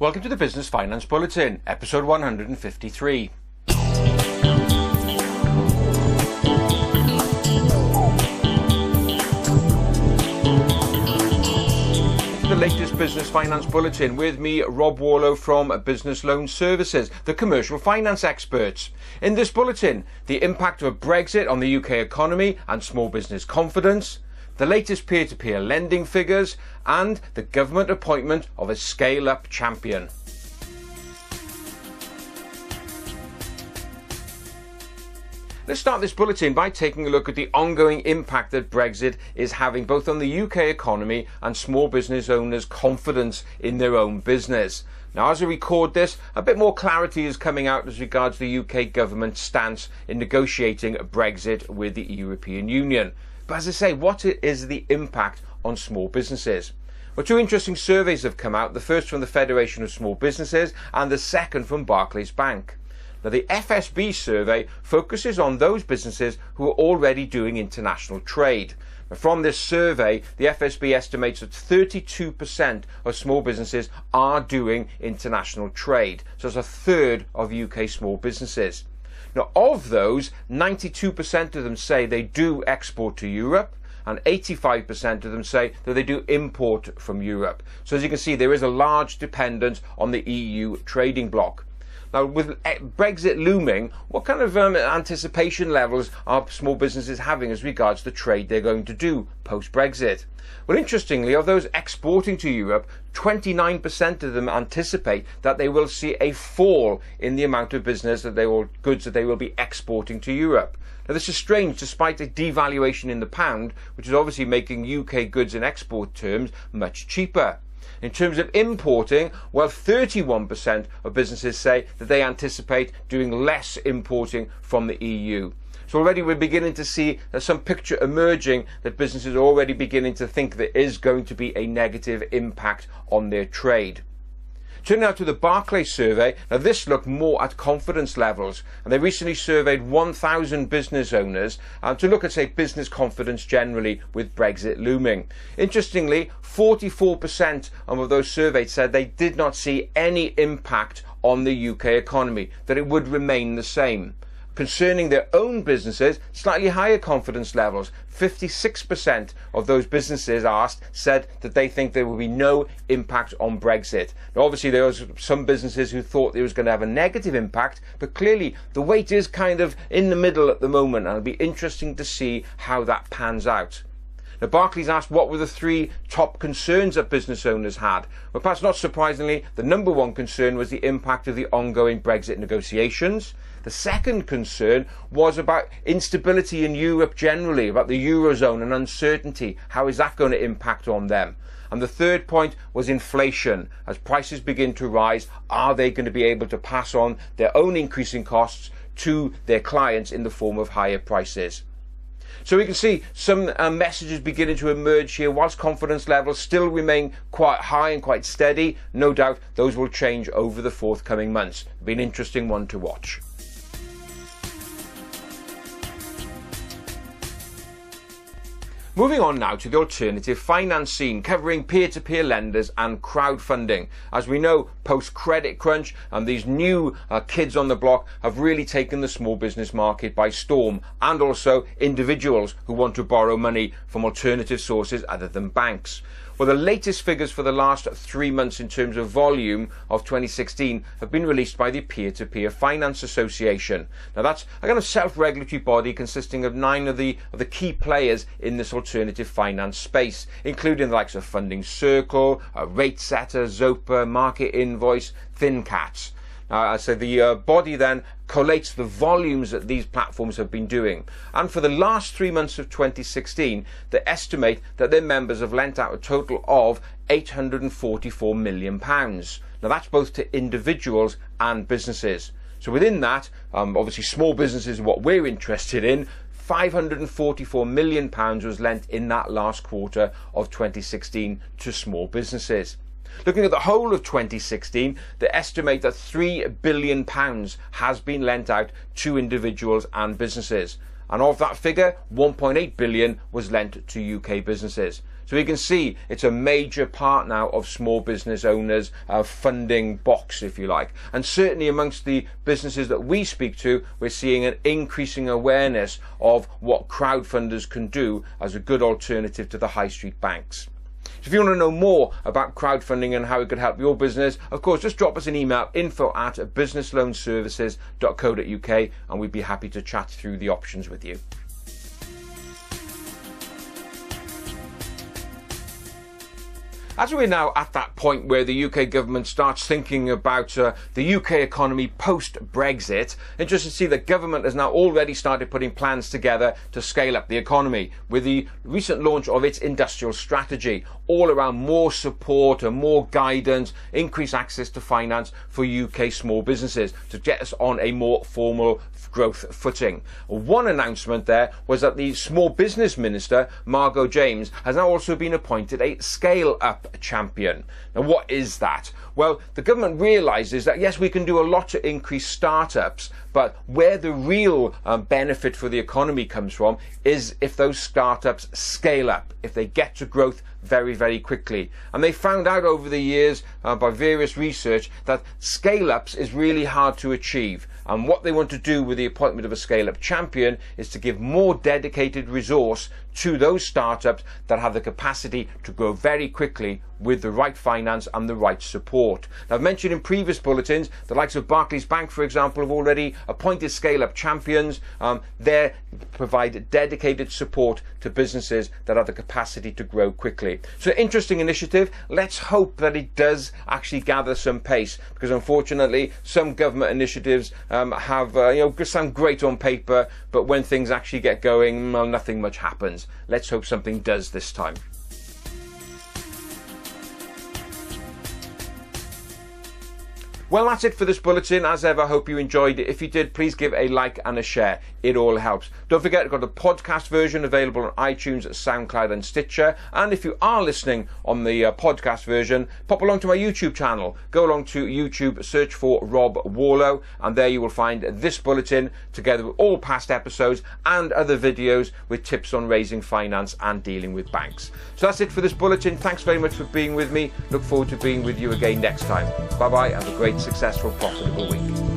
Welcome to the Business Finance Bulletin, episode 153. the latest Business Finance Bulletin with me, Rob Warlow from Business Loan Services, the commercial finance experts. In this bulletin, the impact of Brexit on the UK economy and small business confidence, the latest peer to peer lending figures, and the government appointment of a scale up champion. Let's start this bulletin by taking a look at the ongoing impact that Brexit is having both on the UK economy and small business owners' confidence in their own business. Now, as we record this, a bit more clarity is coming out as regards the UK government's stance in negotiating Brexit with the European Union. But as I say, what is the impact on small businesses? Well, two interesting surveys have come out, the first from the Federation of Small Businesses and the second from Barclays Bank. Now, the FSB survey focuses on those businesses who are already doing international trade. Now, from this survey, the FSB estimates that 32% of small businesses are doing international trade. So it's a third of UK small businesses. Now, of those, 92% of them say they do export to Europe, and 85% of them say that they do import from Europe. So, as you can see, there is a large dependence on the EU trading bloc. Now, with Brexit looming, what kind of um, anticipation levels are small businesses having as regards the trade they're going to do post Brexit? Well, interestingly, of those exporting to Europe, 29% of them anticipate that they will see a fall in the amount of business that they will, goods that they will be exporting to Europe. Now, this is strange despite a devaluation in the pound, which is obviously making UK goods in export terms much cheaper. In terms of importing, well, 31% of businesses say that they anticipate doing less importing from the EU. So already we're beginning to see uh, some picture emerging that businesses are already beginning to think there is going to be a negative impact on their trade. Turning now to the Barclays survey, now this looked more at confidence levels, and they recently surveyed 1,000 business owners uh, to look at, say, business confidence generally with Brexit looming. Interestingly, 44% of those surveyed said they did not see any impact on the UK economy, that it would remain the same concerning their own businesses, slightly higher confidence levels. 56% of those businesses asked said that they think there will be no impact on Brexit. Now, obviously, there was some businesses who thought it was going to have a negative impact, but clearly the weight is kind of in the middle at the moment, and it'll be interesting to see how that pans out. Now, Barclays asked what were the three top concerns that business owners had. Well, perhaps not surprisingly, the number one concern was the impact of the ongoing Brexit negotiations. The second concern was about instability in Europe generally, about the Eurozone and uncertainty. How is that going to impact on them? And the third point was inflation. As prices begin to rise, are they going to be able to pass on their own increasing costs to their clients in the form of higher prices? So we can see some uh, messages beginning to emerge here. Whilst confidence levels still remain quite high and quite steady, no doubt those will change over the forthcoming months. It'll Be an interesting one to watch. Moving on now to the alternative finance scene, covering peer to peer lenders and crowdfunding. As we know, post credit crunch and these new uh, kids on the block have really taken the small business market by storm, and also individuals who want to borrow money from alternative sources other than banks. Well, the latest figures for the last three months in terms of volume of 2016 have been released by the Peer to Peer Finance Association. Now, that's a kind of self regulatory body consisting of nine of the, of the key players in this alternative finance space, including the likes of Funding Circle, uh, Rate Setter, Zopa, Market Invoice, ThinCats. Uh, so the uh, body then collates the volumes that these platforms have been doing. And for the last three months of 2016, they estimate that their members have lent out a total of 844 million pounds. Now that's both to individuals and businesses. So within that, um, obviously small businesses are what we're interested in. 544 million pounds was lent in that last quarter of 2016 to small businesses. Looking at the whole of 2016, they estimate that £3 billion has been lent out to individuals and businesses. And of that figure, 1.8 billion was lent to UK businesses. So we can see it's a major part now of small business owners' uh, funding box, if you like. And certainly amongst the businesses that we speak to, we're seeing an increasing awareness of what crowdfunders can do as a good alternative to the high street banks. So if you want to know more about crowdfunding and how it could help your business, of course, just drop us an email info at businessloanservices.co.uk and we'd be happy to chat through the options with you. As we're now at that point where the UK government starts thinking about uh, the UK economy post Brexit, interesting to see the government has now already started putting plans together to scale up the economy with the recent launch of its industrial strategy, all around more support and more guidance, increased access to finance for UK small businesses to get us on a more formal growth footing. One announcement there was that the Small Business Minister, Margot James, has now also been appointed a scale up champion. Now, what is that? Well, the government realizes that yes, we can do a lot to increase startups, but where the real um, benefit for the economy comes from is if those startups scale up, if they get to growth very, very quickly. And they found out over the years uh, by various research that scale ups is really hard to achieve. And what they want to do with the appointment of a scale up champion is to give more dedicated resource to those startups that have the capacity to grow very quickly with the right finance and the right support. Now, I've mentioned in previous bulletins, the likes of Barclays Bank, for example, have already appointed scale up champions. Um, provide dedicated support to businesses that have the capacity to grow quickly. So, interesting initiative. Let's hope that it does actually gather some pace because, unfortunately, some government initiatives um, have, uh, you know, sound great on paper, but when things actually get going, well, nothing much happens. Let's hope something does this time. Well, that's it for this bulletin. As ever, hope you enjoyed it. If you did, please give a like and a share. It all helps. Don't forget, I've got a podcast version available on iTunes, SoundCloud, and Stitcher. And if you are listening on the uh, podcast version, pop along to my YouTube channel. Go along to YouTube, search for Rob Warlow, and there you will find this bulletin together with all past episodes and other videos with tips on raising finance and dealing with banks. So that's it for this bulletin. Thanks very much for being with me. Look forward to being with you again next time. Bye bye. Have a great successful, profitable week.